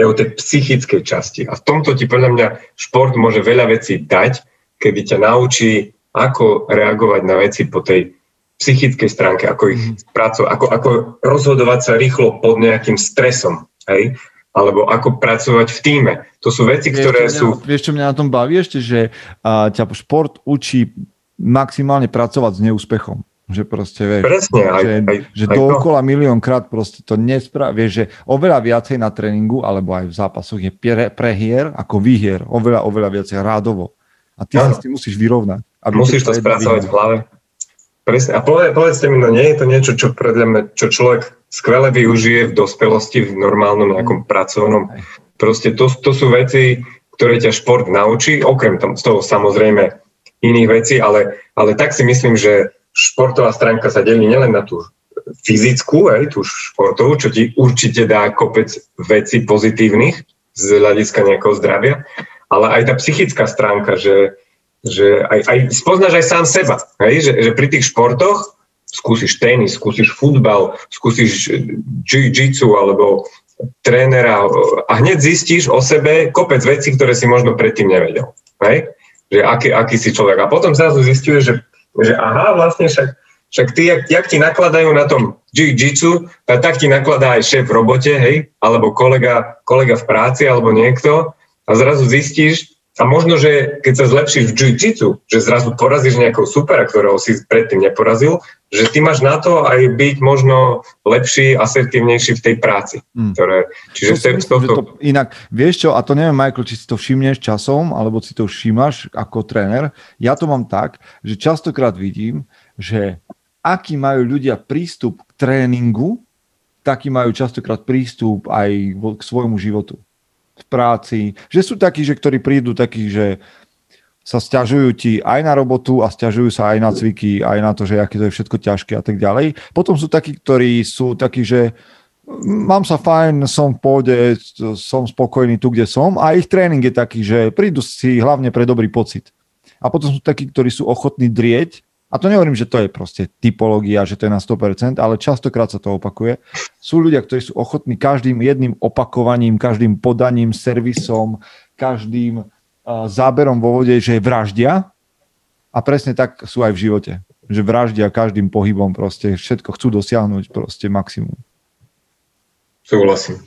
Je o tej psychickej časti. A v tomto ti podľa mňa šport môže veľa vecí dať, kedy ťa naučí, ako reagovať na veci po tej psychickej stránke, ako ich mm. pracovať, ako, ako rozhodovať sa rýchlo pod nejakým stresom, hej? alebo ako pracovať v týme. To sú veci, vieš, ktoré mňa, sú... Vieš, čo mňa na tom baví ešte, že uh, ťa šport učí maximálne pracovať s neúspechom. Že proste, vieš, Presne, aj, že, aj, že aj dookola miliónkrát proste to nespraví, vieš, že oveľa viacej na tréningu alebo aj v zápasoch je pre, prehier ako výhier, oveľa, oveľa viacej rádovo. A ty sa s tým musíš vyrovnať. Musíš to spracovať v hlave. Presne. A poved, povedzte mi, no nie je to niečo, čo, predľa čo človek skvele využije v dospelosti, v normálnom nejakom pracovnom. Proste to, to sú veci, ktoré ťa šport naučí, okrem tam, z toho samozrejme iných vecí, ale, ale tak si myslím, že športová stránka sa delí nielen na tú fyzickú, aj tú športovú, čo ti určite dá kopec veci pozitívnych z hľadiska nejakého zdravia, ale aj tá psychická stránka, že, že aj, aj spoznáš aj sám seba, hej? Že, že pri tých športoch skúsiš tenis, skúsiš futbal, skúsiš jiu-jitsu alebo trénera a hneď zistíš o sebe kopec vecí, ktoré si možno predtým nevedel. Hej? Že aký, aký si človek. A potom zrazu zistuješ, že, že aha, vlastne však, však ty, jak, jak ti nakladajú na tom jiu-jitsu, tak ti nakladá aj šéf v robote, hej, alebo kolega, kolega v práci, alebo niekto. A zrazu zistíš, a možno, že keď sa zlepšíš v jiu-jitsu, že zrazu porazíš nejakého supera, ktorého si predtým neporazil, že ty máš na to aj byť možno lepší, asertívnejší v tej práci. Mm. Ktoré, čiže to, myslím, to, to... to, inak, vieš čo, a to neviem, Michael, či si to všimneš časom, alebo si to všímaš ako tréner, ja to mám tak, že častokrát vidím, že aký majú ľudia prístup k tréningu, taký majú častokrát prístup aj k svojmu životu v práci, že sú takí, že ktorí prídu takí, že sa stiažujú ti aj na robotu a stiažujú sa aj na cviky, aj na to, že aké to je všetko ťažké a tak ďalej. Potom sú takí, ktorí sú takí, že mám sa fajn, som v pôde, som spokojný tu, kde som a ich tréning je taký, že prídu si hlavne pre dobrý pocit. A potom sú takí, ktorí sú ochotní drieť a to nehovorím, že to je proste typológia, že to je na 100%, ale častokrát sa to opakuje. Sú ľudia, ktorí sú ochotní každým jedným opakovaním, každým podaním, servisom, každým uh, záberom vo vode, že vraždia a presne tak sú aj v živote. Že vraždia každým pohybom proste, všetko chcú dosiahnuť proste maximum. Súhlasím.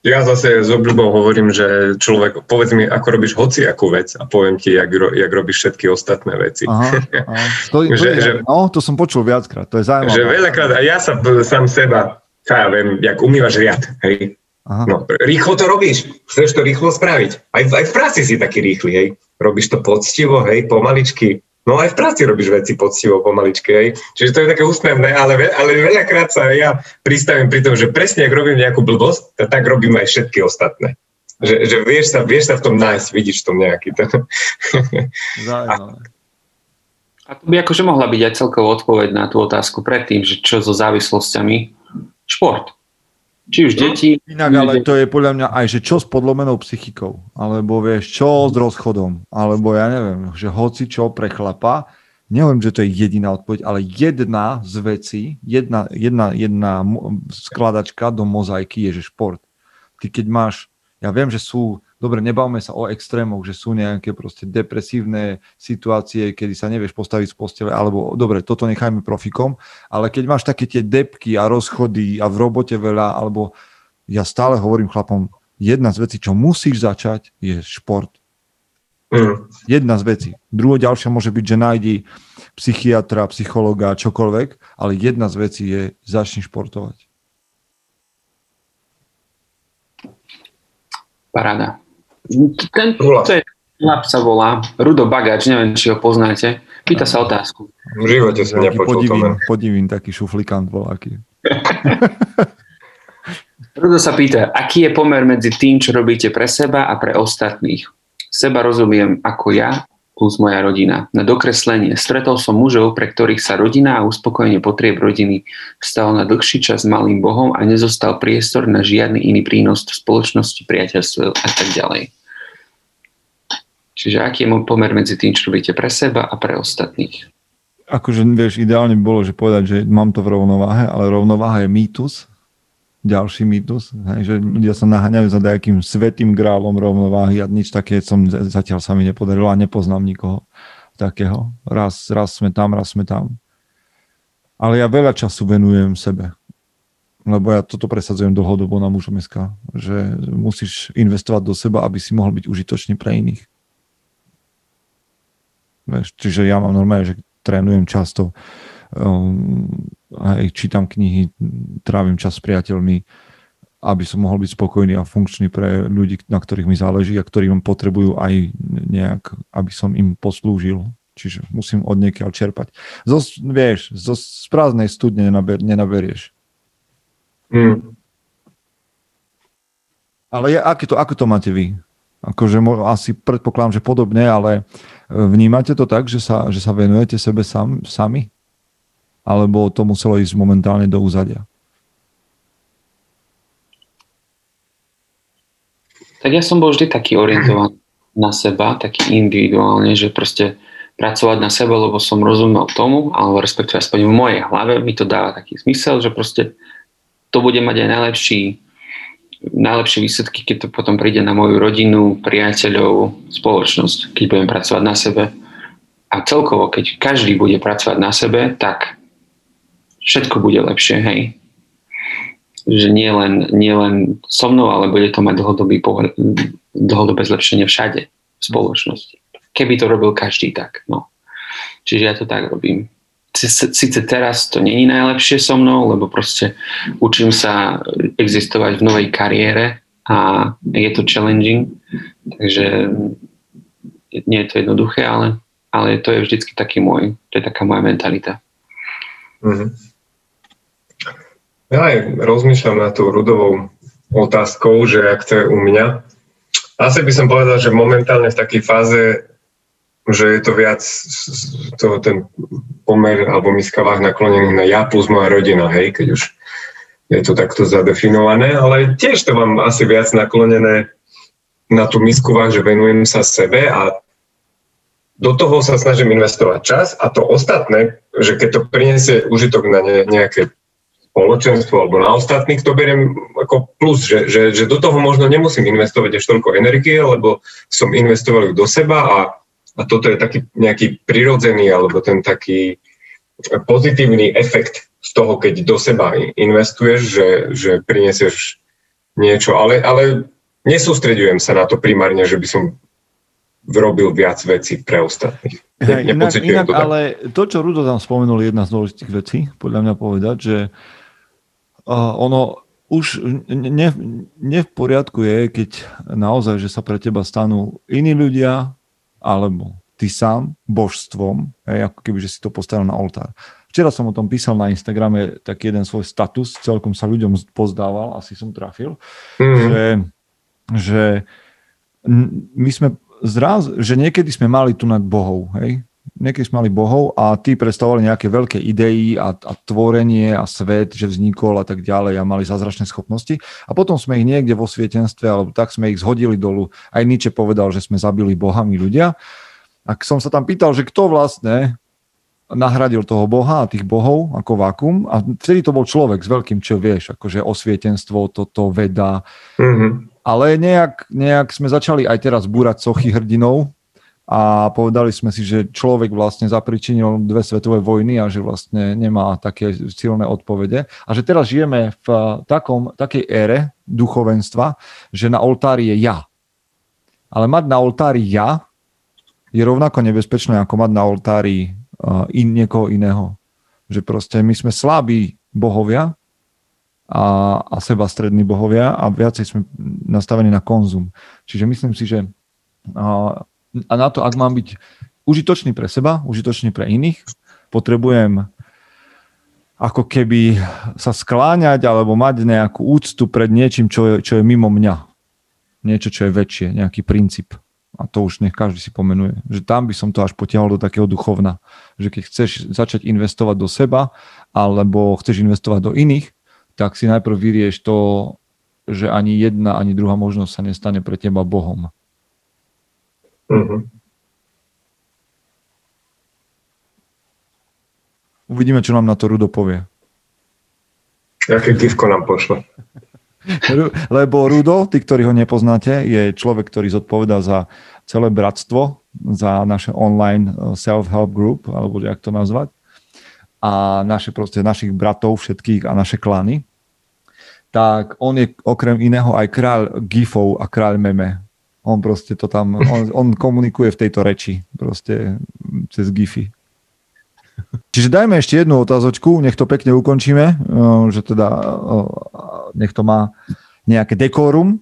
Ja zase s obľubou hovorím, že človek, povedz mi, ako robíš hociakú vec a poviem ti, jak, jak robíš všetky ostatné veci. Aha, aha. To, to, že, je, že, no, to som počul viackrát, to je zaujímavé. Že veľakrát, a ja sa sám seba, ja viem, jak umývaš riad, hej. Aha. No, rýchlo to robíš, chceš to rýchlo spraviť. Aj, aj v práci si taký rýchly, hej. Robíš to poctivo, hej, pomaličky, No aj v práci robíš veci poctivo, pomaličky, hej. Čiže to je také úsmevné, ale, ale veľakrát sa ja pristavím pri tom, že presne ak robím nejakú blbosť, tak, tak robím aj všetky ostatné. Že, že vieš, sa, vieš sa v tom nájsť, vidíš v tom nejaký. To... Zaujímavé. A to by akože mohla byť aj celková odpoveď na tú otázku predtým, že čo so závislosťami? Šport. Či už no, deti... Inak, ale to je podľa mňa aj, že čo s podlomenou psychikou, alebo vieš, čo s rozchodom, alebo ja neviem, že hoci čo pre chlapa, neviem, že to je jediná odpoveď, ale jedna z vecí, jedna, jedna, jedna skladačka do mozaiky je, že šport. Ty keď máš, ja viem, že sú dobre, nebavme sa o extrémoch, že sú nejaké proste depresívne situácie, kedy sa nevieš postaviť z postele, alebo dobre, toto nechajme profikom, ale keď máš také tie depky a rozchody a v robote veľa, alebo ja stále hovorím chlapom, jedna z vecí, čo musíš začať, je šport. Mm. Jedna z vecí. Druhá ďalšia môže byť, že nájdi psychiatra, psychologa, čokoľvek, ale jedna z vecí je začni športovať. Paráda. Ten, to je, chlap sa volá Rudo Bagač, neviem, či ho poznáte. Pýta sa otázku. V živote som nepočul podivín, podivín, taký šuflikant bol aký. Rudo sa pýta, aký je pomer medzi tým, čo robíte pre seba a pre ostatných. Seba rozumiem ako ja plus moja rodina. Na dokreslenie stretol som mužov, pre ktorých sa rodina a uspokojenie potrieb rodiny stalo na dlhší čas malým bohom a nezostal priestor na žiadny iný prínos v spoločnosti, priateľstve a tak ďalej. Čiže aký je pomer medzi tým, čo robíte pre seba a pre ostatných? Akože, vieš, ideálne by bolo, že povedať, že mám to v rovnováhe, ale rovnováha je mýtus, ďalší mýtus, hej, že ľudia sa naháňajú za nejakým svetým grálom rovnováhy a nič také som zatiaľ sa mi nepodarilo a nepoznám nikoho takého. Raz, raz sme tam, raz sme tam. Ale ja veľa času venujem sebe. Lebo ja toto presadzujem dlhodobo na mužom SK, že musíš investovať do seba, aby si mohol byť užitočný pre iných. čiže ja mám normálne, že trénujem často aj čítam knihy, trávim čas s priateľmi, aby som mohol byť spokojný a funkčný pre ľudí, na ktorých mi záleží a ktorí ma potrebujú aj nejak, aby som im poslúžil. Čiže musím od niekiaľ čerpať. Zo, vieš, zo sprázdnej studne nenaber, nenaberieš. Mm. Ale je, aké to, ako to máte vy? Akože asi predpokladám, že podobne, ale vnímate to tak, že sa, že sa venujete sebe sam, sami? Alebo to muselo ísť momentálne do úzadia? Tak ja som bol vždy taký orientovaný na seba, taký individuálne, že proste pracovať na sebe, lebo som rozumel tomu, alebo respektíve aspoň v mojej hlave mi to dáva taký zmysel, že proste to bude mať aj najlepší, najlepšie výsledky, keď to potom príde na moju rodinu, priateľov, spoločnosť, keď budem pracovať na sebe. A celkovo, keď každý bude pracovať na sebe, tak všetko bude lepšie, hej že nie len, nie len so mnou, ale bude to mať dlhodobý pohľad, dlhodobé zlepšenie všade v spoločnosti. Keby to robil každý tak. No. Čiže ja to tak robím. Sice teraz to není najlepšie so mnou, lebo proste učím sa existovať v novej kariére a je to challenging, takže nie je to jednoduché, ale, ale to je vždycky taký môj, to je taká moja mentalita. Mm-hmm. Ja aj rozmýšľam nad tou rudovou otázkou, že ak to je u mňa. Asi by som povedal, že momentálne v takej fáze, že je to viac to, ten pomer alebo miska váh naklonený na ja plus moja rodina, hej, keď už je to takto zadefinované, ale tiež to mám asi viac naklonené na tú misku váh, že venujem sa sebe a do toho sa snažím investovať čas a to ostatné, že keď to priniesie užitok na ne, nejaké spoločenstvo alebo na ostatných, to beriem ako plus, že, že, že do toho možno nemusím investovať ešte toľko energie, lebo som investoval do seba a, a toto je taký nejaký prirodzený alebo ten taký pozitívny efekt z toho, keď do seba investuješ, že, že prinesieš niečo, ale, ale nesústredujem sa na to primárne, že by som robil viac vecí pre ostatných. Hej, inak, inak to ale to, čo Rudo tam spomenul, je jedna z dôležitých vecí, podľa mňa povedať, že uh, ono už ne, ne v poriadku je, keď naozaj, že sa pre teba stanú iní ľudia, alebo ty sám božstvom, hej, ako keby, že si to postavil na oltár. Včera som o tom písal na Instagrame taký jeden svoj status, celkom sa ľuďom pozdával, asi som trafil, mm-hmm. že, že my sme zraz, že niekedy sme mali tu nad Bohov, hej, niekedy sme mali bohov a tí predstavovali nejaké veľké idei a, a tvorenie a svet, že vznikol a tak ďalej a mali zázračné schopnosti. A potom sme ich niekde vo svietenstve, alebo tak sme ich zhodili dolu. Aj Nietzsche povedal, že sme zabili bohami ľudia. A som sa tam pýtal, že kto vlastne nahradil toho boha a tých bohov ako vákum a vtedy to bol človek s veľkým, čo vieš, akože osvietenstvo, toto, veda. Mm-hmm. Ale nejak, nejak sme začali aj teraz búrať sochy hrdinov, a povedali sme si, že človek vlastne zapričinil dve svetové vojny a že vlastne nemá také silné odpovede a že teraz žijeme v takom, takej ére duchovenstva, že na oltári je ja. Ale mať na oltári ja je rovnako nebezpečné, ako mať na oltári uh, in, niekoho iného. Že proste my sme slabí bohovia a, a seba strední bohovia a viacej sme nastavení na konzum. Čiže myslím si, že uh, a na to, ak mám byť užitočný pre seba, užitočný pre iných, potrebujem ako keby sa skláňať alebo mať nejakú úctu pred niečím, čo je, čo je mimo mňa. Niečo, čo je väčšie, nejaký princíp. A to už nech každý si pomenuje. Že tam by som to až potiahol do takého duchovna. Že keď chceš začať investovať do seba alebo chceš investovať do iných, tak si najprv vyrieš to, že ani jedna, ani druhá možnosť sa nestane pre teba Bohom Uh-huh. Uvidíme, čo nám na to Rudo povie. Aké gifko nám pošle. Lebo Rudo, tí, ktorí ho nepoznáte, je človek, ktorý zodpoveda za celé bratstvo, za naše online uh, self-help group, alebo jak to nazvať, a naše proste, našich bratov všetkých a naše klany, tak on je okrem iného aj kráľ gifov a kráľ meme on proste to tam, on, on komunikuje v tejto reči, proste cez GIFy. Čiže dajme ešte jednu otázočku, nech to pekne ukončíme, že teda nech to má nejaké dekorum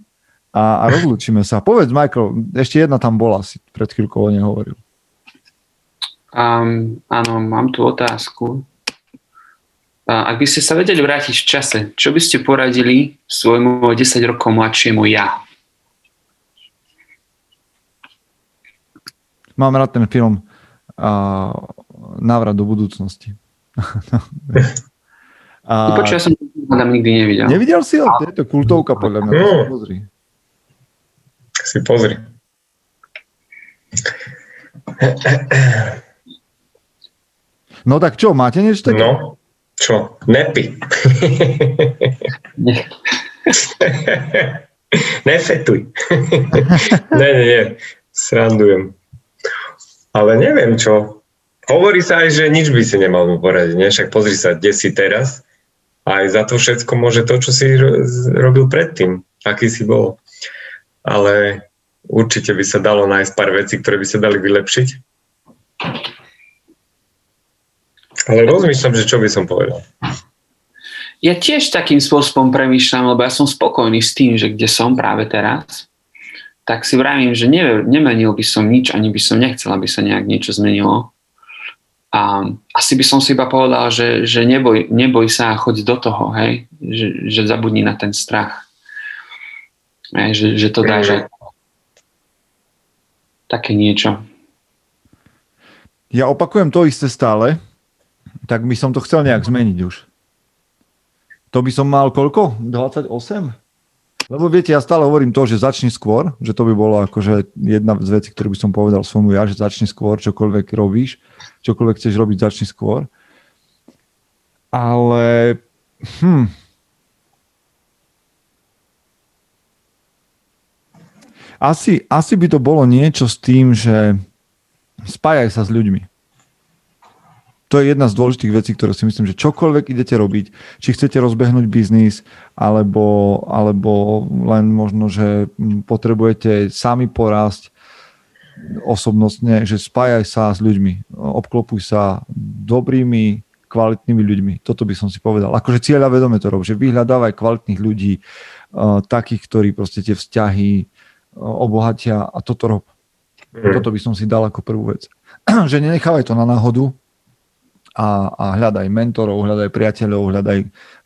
a, a rozlúčime sa. Povedz, Michael, ešte jedna tam bola, si pred chvíľkou o nej hovoril. Um, áno, mám tu otázku. Ak by ste sa vedeli vrátiť v čase, čo by ste poradili svojmu 10 rokov mladšiemu ja? Mám rád ten film uh, Návrat do budúcnosti. A... Počuť, ja som tam nikdy nevidel. Nevidel si ho? To je to kultovka podľa mňa. No. Si pozri. Si pozri. No tak čo, máte niečo také? No, čo? Nepy. Nefetuj. nie, nie, nie. Srandujem. Ale neviem čo. Hovorí sa aj, že nič by si nemal mu poradiť. Však pozri sa, kde si teraz. Aj za to všetko môže to, čo si robil predtým. Aký si bol. Ale určite by sa dalo nájsť pár vecí, ktoré by sa dali vylepšiť. Ale rozmýšľam, že čo by som povedal. Ja tiež takým spôsobom premýšľam, lebo ja som spokojný s tým, že kde som práve teraz, tak si vravím, že ne, nemenil by som nič, ani by som nechcel, aby sa nejak niečo zmenilo. A asi by som si iba povedal, že, že neboj, neboj sa a choď do toho, hej? Že, že zabudni na ten strach. Hej, že, že to dá, že také niečo. Ja opakujem to isté stále, tak by som to chcel nejak zmeniť už. To by som mal koľko? 28? Lebo viete, ja stále hovorím to, že začni skôr, že to by bolo akože jedna z vecí, ktorú by som povedal svojmu ja, že začni skôr, čokoľvek robíš, čokoľvek chceš robiť, začni skôr. Ale hm, asi, asi by to bolo niečo s tým, že spájaj sa s ľuďmi to je jedna z dôležitých vecí, ktoré si myslím, že čokoľvek idete robiť, či chcete rozbehnúť biznis, alebo, alebo len možno, že potrebujete sami porásť osobnostne, že spájaj sa s ľuďmi, obklopuj sa dobrými, kvalitnými ľuďmi. Toto by som si povedal. Akože cieľa vedome to rob, že vyhľadávaj kvalitných ľudí, uh, takých, ktorí proste tie vzťahy uh, obohatia a toto rob. Mm. Toto by som si dal ako prvú vec. že nenechávaj to na náhodu, a, a hľadaj mentorov, hľadaj priateľov, hľadaj,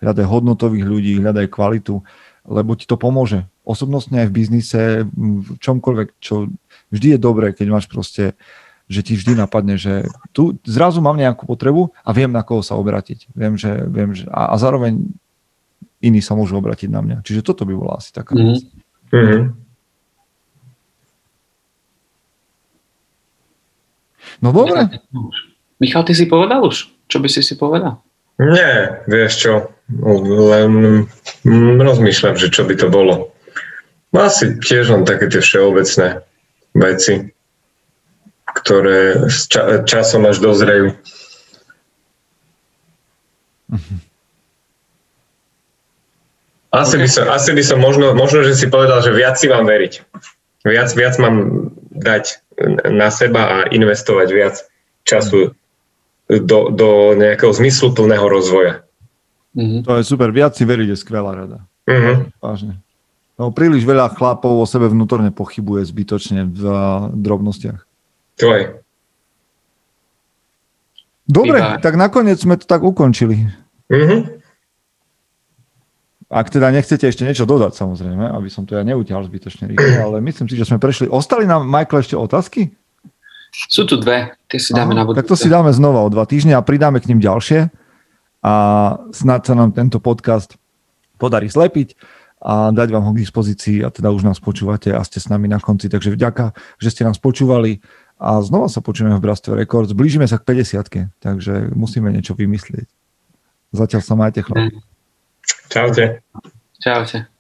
hľadaj hodnotových ľudí, hľadaj kvalitu, lebo ti to pomôže. Osobnostne aj v biznise, v čomkoľvek, čo vždy je dobré, keď máš proste, že ti vždy napadne, že tu zrazu mám nejakú potrebu a viem, na koho sa obratiť. Viem, že, viem, že a, a zároveň iní sa môžu obratiť na mňa. Čiže toto by bola asi taká vec. Mm-hmm. No dobre. Michal, ty si povedal už? Čo by si si povedal? Nie, vieš čo, len rozmýšľam, že čo by to bolo. Asi tiež len také tie všeobecné veci, ktoré ča- časom až dozrejú. Asi by, som, asi by som možno, možno, že si povedal, že viac si mám veriť. Viac, viac mám dať na seba a investovať viac času do, do nejakého zmysluplného rozvoja. Mm-hmm. To je super. Viac si veriť je skvelá rada. Mm-hmm. Vážne. No, príliš veľa chlapov o sebe vnútorne pochybuje zbytočne v drobnostiach. To je. Dobre, Iba. tak nakoniec sme to tak ukončili. Mm-hmm. Ak teda nechcete ešte niečo dodať, samozrejme, aby som to ja neutiahol zbytočne rýchlo, ale myslím si, že sme prešli. Ostali nám, Michael, ešte otázky? Sú tu dve, tie si dáme Aha, na budúce. Tak to si dáme znova o dva týždne a pridáme k ním ďalšie a snad sa nám tento podcast podarí zlepiť a dať vám ho k dispozícii a teda už nás počúvate a ste s nami na konci. Takže vďaka, že ste nás počúvali a znova sa počujeme v Bratstve Records. Blížime sa k 50 takže musíme niečo vymyslieť. Zatiaľ sa majte chlap. Čaute. Čaute.